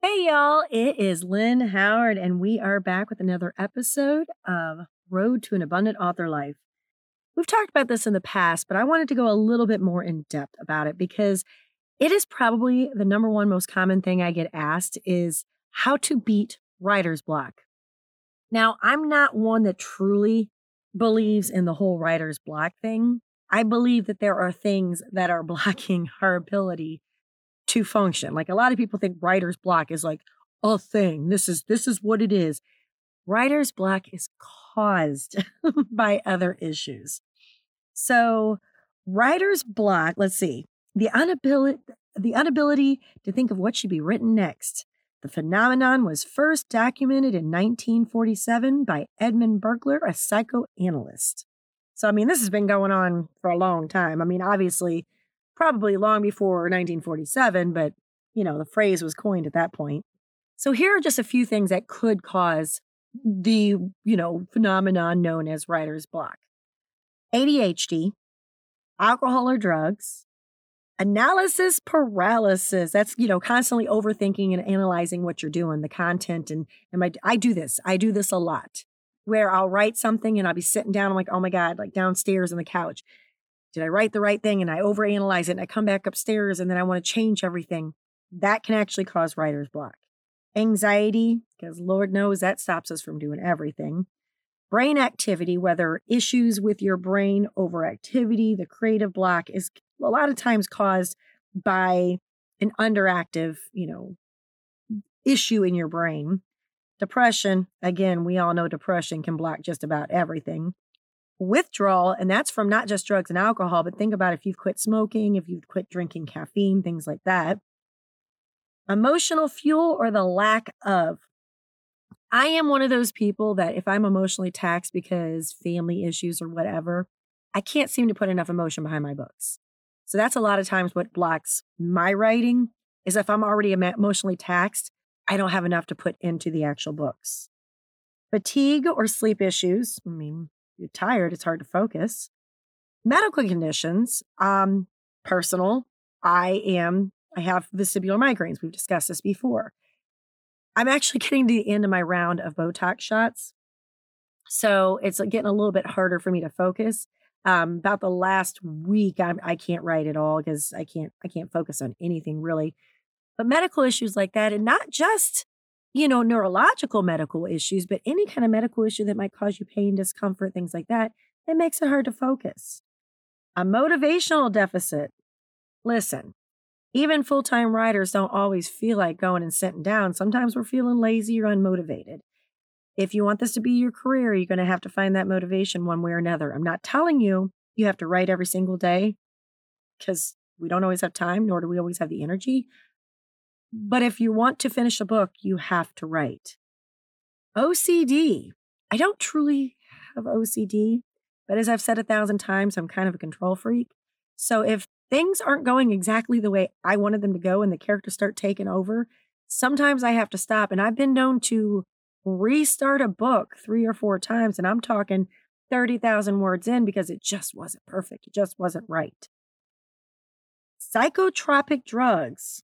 Hey, y'all, it is Lynn Howard, and we are back with another episode of Road to an Abundant Author Life. We've talked about this in the past, but I wanted to go a little bit more in depth about it because it is probably the number one most common thing I get asked is how to beat writer's block. Now, I'm not one that truly believes in the whole writer's block thing. I believe that there are things that are blocking our ability to function. Like a lot of people think writer's block is like a thing. This is this is what it is. Writer's block is caused by other issues. So, writer's block, let's see. The inability the inability to think of what should be written next. The phenomenon was first documented in 1947 by Edmund Bergler, a psychoanalyst. So, I mean, this has been going on for a long time. I mean, obviously, probably long before 1947, but, you know, the phrase was coined at that point. So, here are just a few things that could cause the, you know, phenomenon known as writer's block. ADHD, alcohol or drugs, analysis paralysis. That's you know constantly overthinking and analyzing what you're doing the content and and my i do this i do this a lot where i'll write something and i'll be sitting down i'm like oh my god like downstairs on the couch did i write the right thing and i overanalyze it and i come back upstairs and then i want to change everything that can actually cause writer's block anxiety because lord knows that stops us from doing everything brain activity whether issues with your brain overactivity the creative block is a lot of times caused by an underactive, you know, issue in your brain. Depression, again, we all know depression can block just about everything. Withdrawal, and that's from not just drugs and alcohol, but think about if you've quit smoking, if you've quit drinking caffeine, things like that. Emotional fuel or the lack of. I am one of those people that if I'm emotionally taxed because family issues or whatever, I can't seem to put enough emotion behind my books. So that's a lot of times what blocks my writing is if I'm already emotionally taxed, I don't have enough to put into the actual books. Fatigue or sleep issues. I mean, you're tired, it's hard to focus. Medical conditions, um, personal. I am, I have vestibular migraines. We've discussed this before. I'm actually getting to the end of my round of Botox shots. So it's getting a little bit harder for me to focus um, about the last week I'm, i can't write at all because i can't i can't focus on anything really but medical issues like that and not just you know neurological medical issues but any kind of medical issue that might cause you pain discomfort things like that it makes it hard to focus a motivational deficit listen even full-time writers don't always feel like going and sitting down sometimes we're feeling lazy or unmotivated if you want this to be your career, you're going to have to find that motivation one way or another. I'm not telling you you have to write every single day because we don't always have time, nor do we always have the energy. But if you want to finish a book, you have to write. OCD. I don't truly have OCD, but as I've said a thousand times, I'm kind of a control freak. So if things aren't going exactly the way I wanted them to go and the characters start taking over, sometimes I have to stop. And I've been known to restart a book three or four times. And I'm talking 30,000 words in because it just wasn't perfect. It just wasn't right. Psychotropic drugs.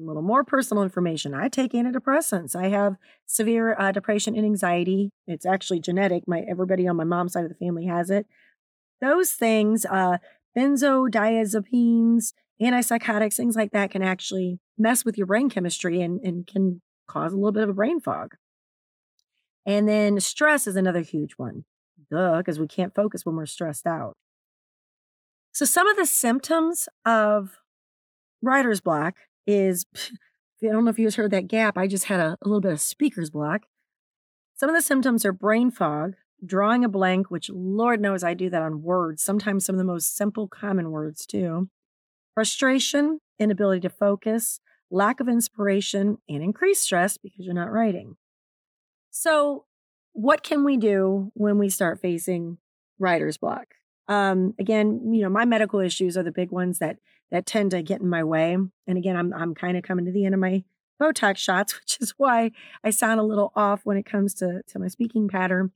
A little more personal information. I take antidepressants. I have severe uh, depression and anxiety. It's actually genetic. My everybody on my mom's side of the family has it. Those things, uh, benzodiazepines, antipsychotics, things like that, can actually mess with your brain chemistry and, and can cause a little bit of a brain fog. And then stress is another huge one. Duh, because we can't focus when we're stressed out. So, some of the symptoms of writer's block is I don't know if you guys heard that gap. I just had a, a little bit of speaker's block. Some of the symptoms are brain fog, drawing a blank, which Lord knows I do that on words, sometimes some of the most simple, common words too. Frustration, inability to focus, lack of inspiration, and increased stress because you're not writing. So, what can we do when we start facing writer's block? Um, again, you know, my medical issues are the big ones that that tend to get in my way. And again, I'm I'm kind of coming to the end of my Botox shots, which is why I sound a little off when it comes to to my speaking pattern.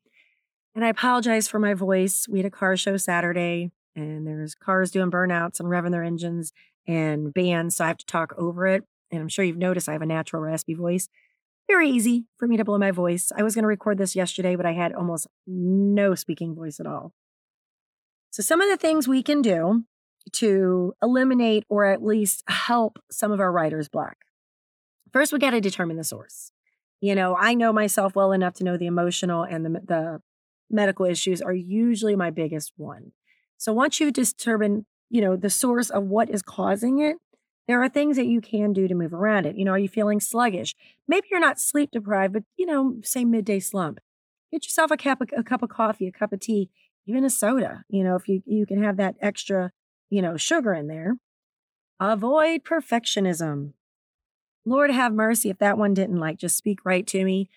And I apologize for my voice. We had a car show Saturday, and there's cars doing burnouts and revving their engines and bands, so I have to talk over it. and I'm sure you've noticed I have a natural raspy voice. Very easy for me to blow my voice. I was going to record this yesterday, but I had almost no speaking voice at all. So, some of the things we can do to eliminate or at least help some of our writer's block. First, we got to determine the source. You know, I know myself well enough to know the emotional and the, the medical issues are usually my biggest one. So once you've determined, you know, the source of what is causing it, there are things that you can do to move around it. You know, are you feeling sluggish? Maybe you're not sleep deprived, but you know, say midday slump. Get yourself a cup, of, a cup of coffee, a cup of tea, even a soda. You know, if you you can have that extra, you know, sugar in there. Avoid perfectionism. Lord have mercy if that one didn't like just speak right to me.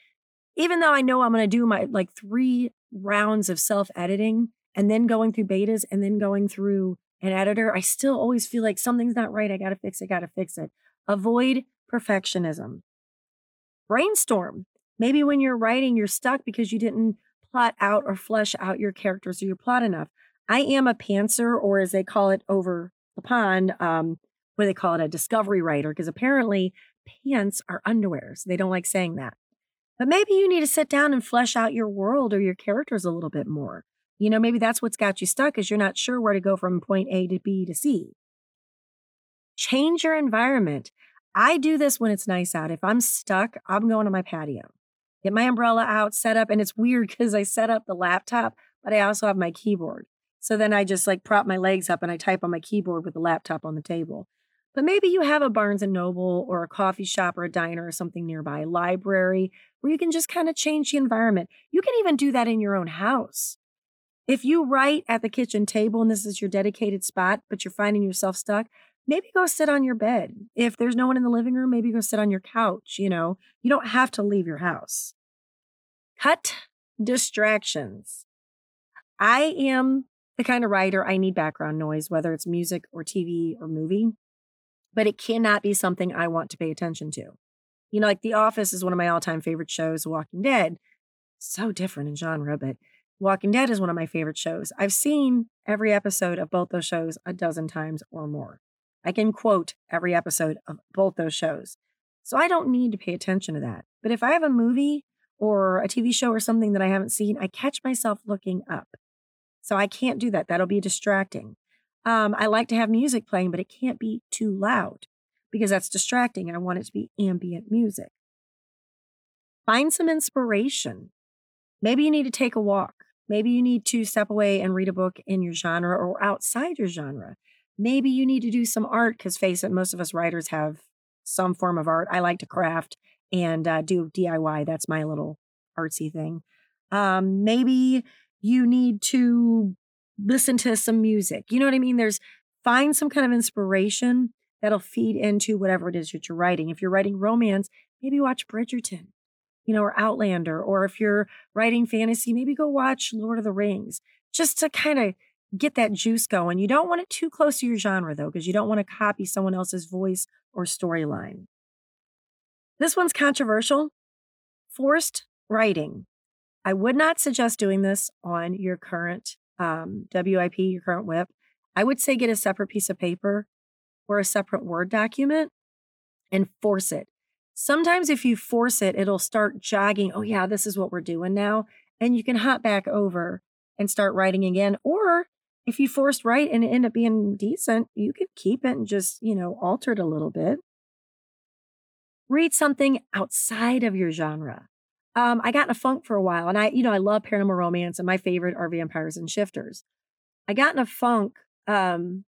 Even though I know I'm going to do my like three rounds of self editing and then going through betas and then going through an editor, I still always feel like something's not right. I got to fix it, got to fix it. Avoid perfectionism. Brainstorm. Maybe when you're writing, you're stuck because you didn't plot out or flesh out your characters or your plot enough. I am a pantser, or as they call it over the pond, um, what they call it, a discovery writer, because apparently pants are underwear. So they don't like saying that. But maybe you need to sit down and flesh out your world or your characters a little bit more. You know, maybe that's what's got you stuck is you're not sure where to go from point A to B to C. Change your environment. I do this when it's nice out. If I'm stuck, I'm going to my patio. Get my umbrella out, set up, and it's weird because I set up the laptop, but I also have my keyboard. So then I just like prop my legs up and I type on my keyboard with the laptop on the table. But maybe you have a Barnes and Noble or a coffee shop or a diner or something nearby, library, where you can just kind of change the environment. You can even do that in your own house. If you write at the kitchen table and this is your dedicated spot, but you're finding yourself stuck, maybe go sit on your bed. If there's no one in the living room, maybe go sit on your couch. You know, you don't have to leave your house. Cut distractions. I am the kind of writer I need background noise, whether it's music or TV or movie but it cannot be something I want to pay attention to. You know, like The Office is one of my all time favorite shows, Walking Dead. So different in genre, but Walking Dead is one of my favorite shows. I've seen every episode of both those shows a dozen times or more. I can quote every episode of both those shows. So I don't need to pay attention to that. But if I have a movie or a TV show or something that I haven't seen, I catch myself looking up. So I can't do that. That'll be distracting. Um, I like to have music playing, but it can't be too loud because that's distracting. I want it to be ambient music. Find some inspiration. Maybe you need to take a walk. Maybe you need to step away and read a book in your genre or outside your genre. Maybe you need to do some art because, face it, most of us writers have some form of art. I like to craft and uh, do DIY. That's my little artsy thing. Um, maybe you need to listen to some music. You know what I mean? There's find some kind of inspiration that'll feed into whatever it is that you're writing. If you're writing romance, maybe watch Bridgerton, you know, or Outlander. Or if you're writing fantasy, maybe go watch Lord of the Rings just to kind of get that juice going. You don't want it too close to your genre, though, because you don't want to copy someone else's voice or storyline. This one's controversial. Forced writing. I would not suggest doing this on your current um, WIP, your current WIP, I would say get a separate piece of paper or a separate Word document and force it. Sometimes if you force it, it'll start jogging. Oh, yeah, this is what we're doing now. And you can hop back over and start writing again. Or if you forced write and end up being decent, you could keep it and just, you know, alter it a little bit. Read something outside of your genre. Um, I got in a funk for a while, and I, you know, I love paranormal romance, and my favorite are vampires and shifters. I got in a funk. Um,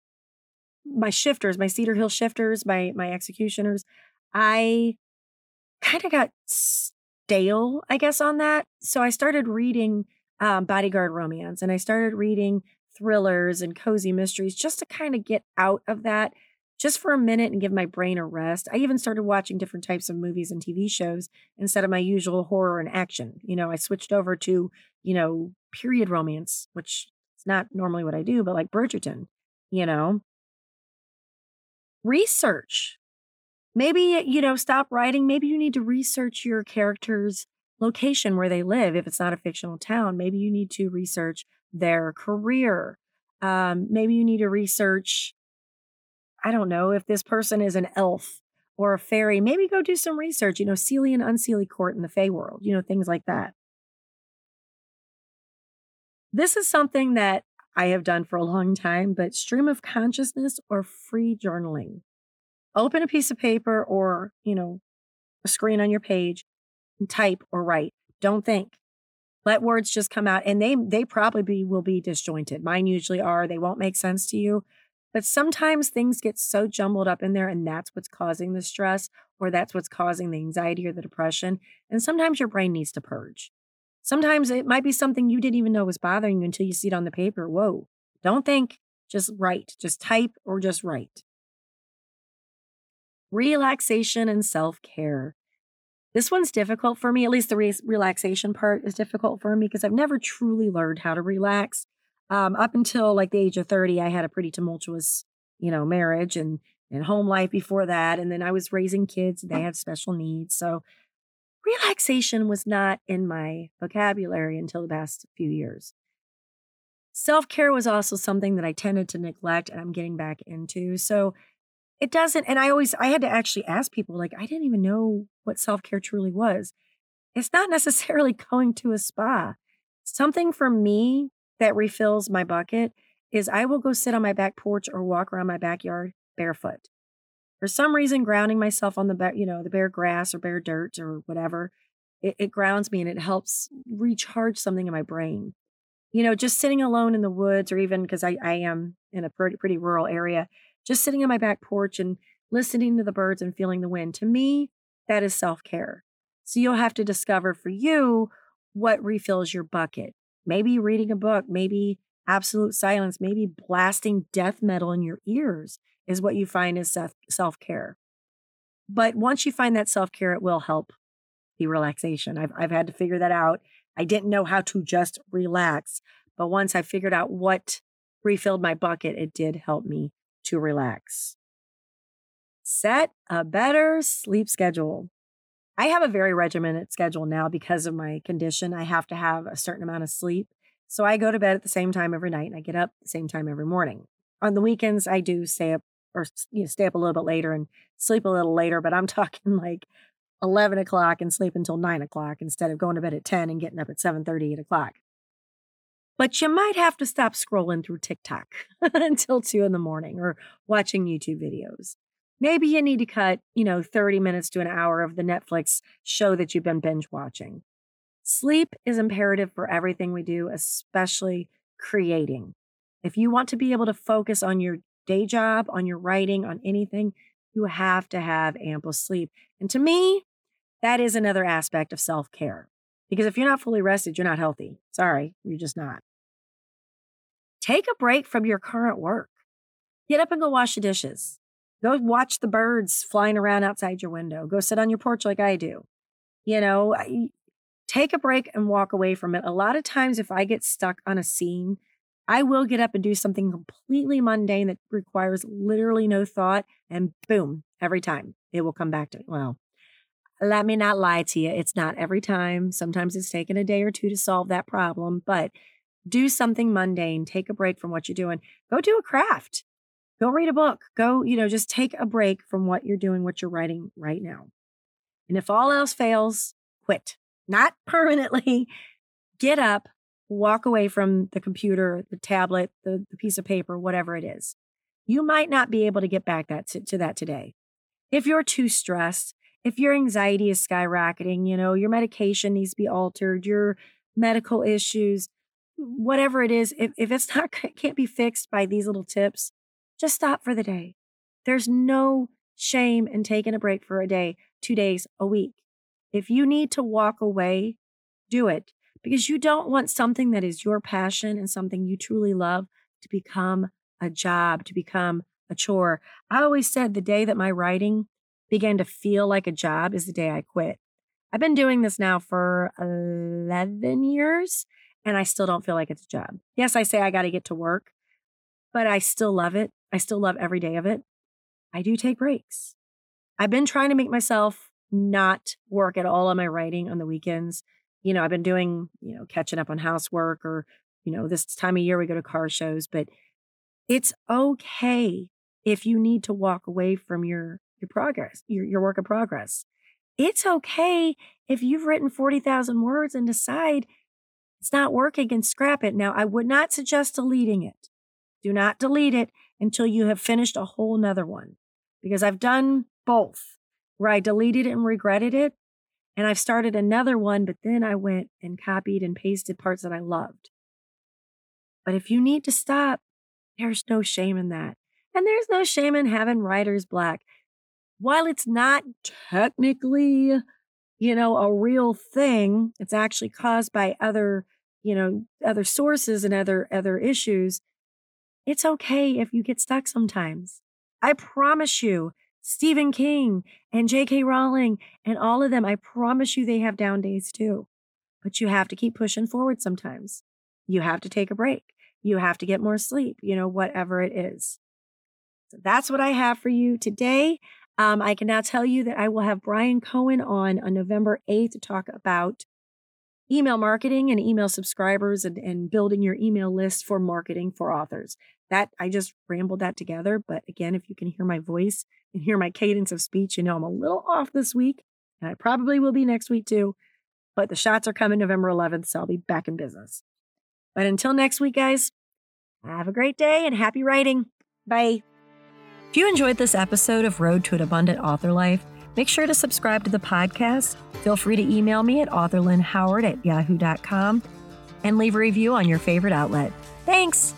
my shifters, my Cedar Hill shifters, my my executioners, I kind of got stale, I guess, on that. So I started reading um, bodyguard romance, and I started reading thrillers and cozy mysteries just to kind of get out of that just for a minute and give my brain a rest. I even started watching different types of movies and TV shows instead of my usual horror and action. You know, I switched over to, you know, period romance, which is not normally what I do, but like Bridgerton, you know. Research. Maybe, you know, stop writing. Maybe you need to research your character's location where they live. If it's not a fictional town, maybe you need to research their career. Um, maybe you need to research I don't know if this person is an elf or a fairy, maybe go do some research, you know, Seelie and Unseelie court in the Fey world, you know, things like that. This is something that I have done for a long time, but stream of consciousness or free journaling. Open a piece of paper or, you know, a screen on your page and type or write. Don't think. Let words just come out and they they probably be, will be disjointed. Mine usually are. They won't make sense to you. But sometimes things get so jumbled up in there and that's what's causing the stress or that's what's causing the anxiety or the depression. And sometimes your brain needs to purge. Sometimes it might be something you didn't even know was bothering you until you see it on the paper. Whoa, don't think, just write, just type or just write. Relaxation and self care. This one's difficult for me. At least the re- relaxation part is difficult for me because I've never truly learned how to relax. Um, up until like the age of 30, I had a pretty tumultuous, you know, marriage and, and home life before that. And then I was raising kids, they have special needs. So relaxation was not in my vocabulary until the past few years. Self care was also something that I tended to neglect and I'm getting back into. So it doesn't, and I always, I had to actually ask people, like, I didn't even know what self care truly was. It's not necessarily going to a spa. Something for me that refills my bucket is I will go sit on my back porch or walk around my backyard barefoot for some reason grounding myself on the bare, you know, the bare grass or bare dirt or whatever, it, it grounds me and it helps recharge something in my brain. You know, just sitting alone in the woods or even because I, I am in a pretty pretty rural area, just sitting on my back porch and listening to the birds and feeling the wind. To me, that is self-care. So you'll have to discover for you what refills your bucket. Maybe reading a book, maybe absolute silence, maybe blasting death metal in your ears is what you find is self care. But once you find that self care, it will help the relaxation. I've, I've had to figure that out. I didn't know how to just relax. But once I figured out what refilled my bucket, it did help me to relax. Set a better sleep schedule. I have a very regimented schedule now because of my condition. I have to have a certain amount of sleep. So I go to bed at the same time every night and I get up the same time every morning. On the weekends, I do stay up or you know, stay up a little bit later and sleep a little later, but I'm talking like 11 o'clock and sleep until 9 o'clock instead of going to bed at 10 and getting up at 7 30, 8 o'clock. But you might have to stop scrolling through TikTok until 2 in the morning or watching YouTube videos. Maybe you need to cut, you know, 30 minutes to an hour of the Netflix show that you've been binge watching. Sleep is imperative for everything we do, especially creating. If you want to be able to focus on your day job, on your writing, on anything, you have to have ample sleep. And to me, that is another aspect of self care. Because if you're not fully rested, you're not healthy. Sorry, you're just not. Take a break from your current work. Get up and go wash the dishes. Go watch the birds flying around outside your window. Go sit on your porch like I do. You know, take a break and walk away from it. A lot of times, if I get stuck on a scene I will get up and do something completely mundane that requires literally no thought, and boom, every time it will come back to me. Well, let me not lie to you. It's not every time. Sometimes it's taken a day or two to solve that problem, but do something mundane. Take a break from what you're doing. Go do a craft. Go read a book. Go, you know, just take a break from what you're doing, what you're writing right now. And if all else fails, quit. Not permanently. Get up, walk away from the computer, the tablet, the, the piece of paper, whatever it is. You might not be able to get back that to, to that today. If you're too stressed, if your anxiety is skyrocketing, you know, your medication needs to be altered, your medical issues, whatever it is, if, if it's not can't be fixed by these little tips, just stop for the day. There's no shame in taking a break for a day, two days, a week. If you need to walk away, do it because you don't want something that is your passion and something you truly love to become a job, to become a chore. I always said the day that my writing began to feel like a job is the day I quit. I've been doing this now for 11 years and I still don't feel like it's a job. Yes, I say I got to get to work, but I still love it. I still love every day of it. I do take breaks. I've been trying to make myself not work at all on my writing on the weekends you know, I've been doing, you know, catching up on housework or, you know, this time of year we go to car shows, but it's okay if you need to walk away from your your progress, your, your work in progress. It's okay if you've written 40,000 words and decide it's not working and scrap it. Now, I would not suggest deleting it. Do not delete it until you have finished a whole nother one because I've done both where I deleted it and regretted it. And I've started another one, but then I went and copied and pasted parts that I loved. But if you need to stop, there's no shame in that. And there's no shame in having writer's block. While it's not technically, you know, a real thing, it's actually caused by other, you know, other sources and other other issues. It's okay if you get stuck sometimes. I promise you, Stephen King and J.K. Rowling and all of them, I promise you they have down days too. But you have to keep pushing forward sometimes. You have to take a break. You have to get more sleep, you know, whatever it is. So that's what I have for you today. Um, I can now tell you that I will have Brian Cohen on on November 8th to talk about email marketing and email subscribers and, and building your email list for marketing for authors. That I just rambled that together. But again, if you can hear my voice and hear my cadence of speech, you know I'm a little off this week, and I probably will be next week too. But the shots are coming November 11th, so I'll be back in business. But until next week, guys, have a great day and happy writing. Bye. If you enjoyed this episode of Road to an Abundant Author Life, make sure to subscribe to the podcast. Feel free to email me at authorlynhoward at yahoo.com and leave a review on your favorite outlet. Thanks.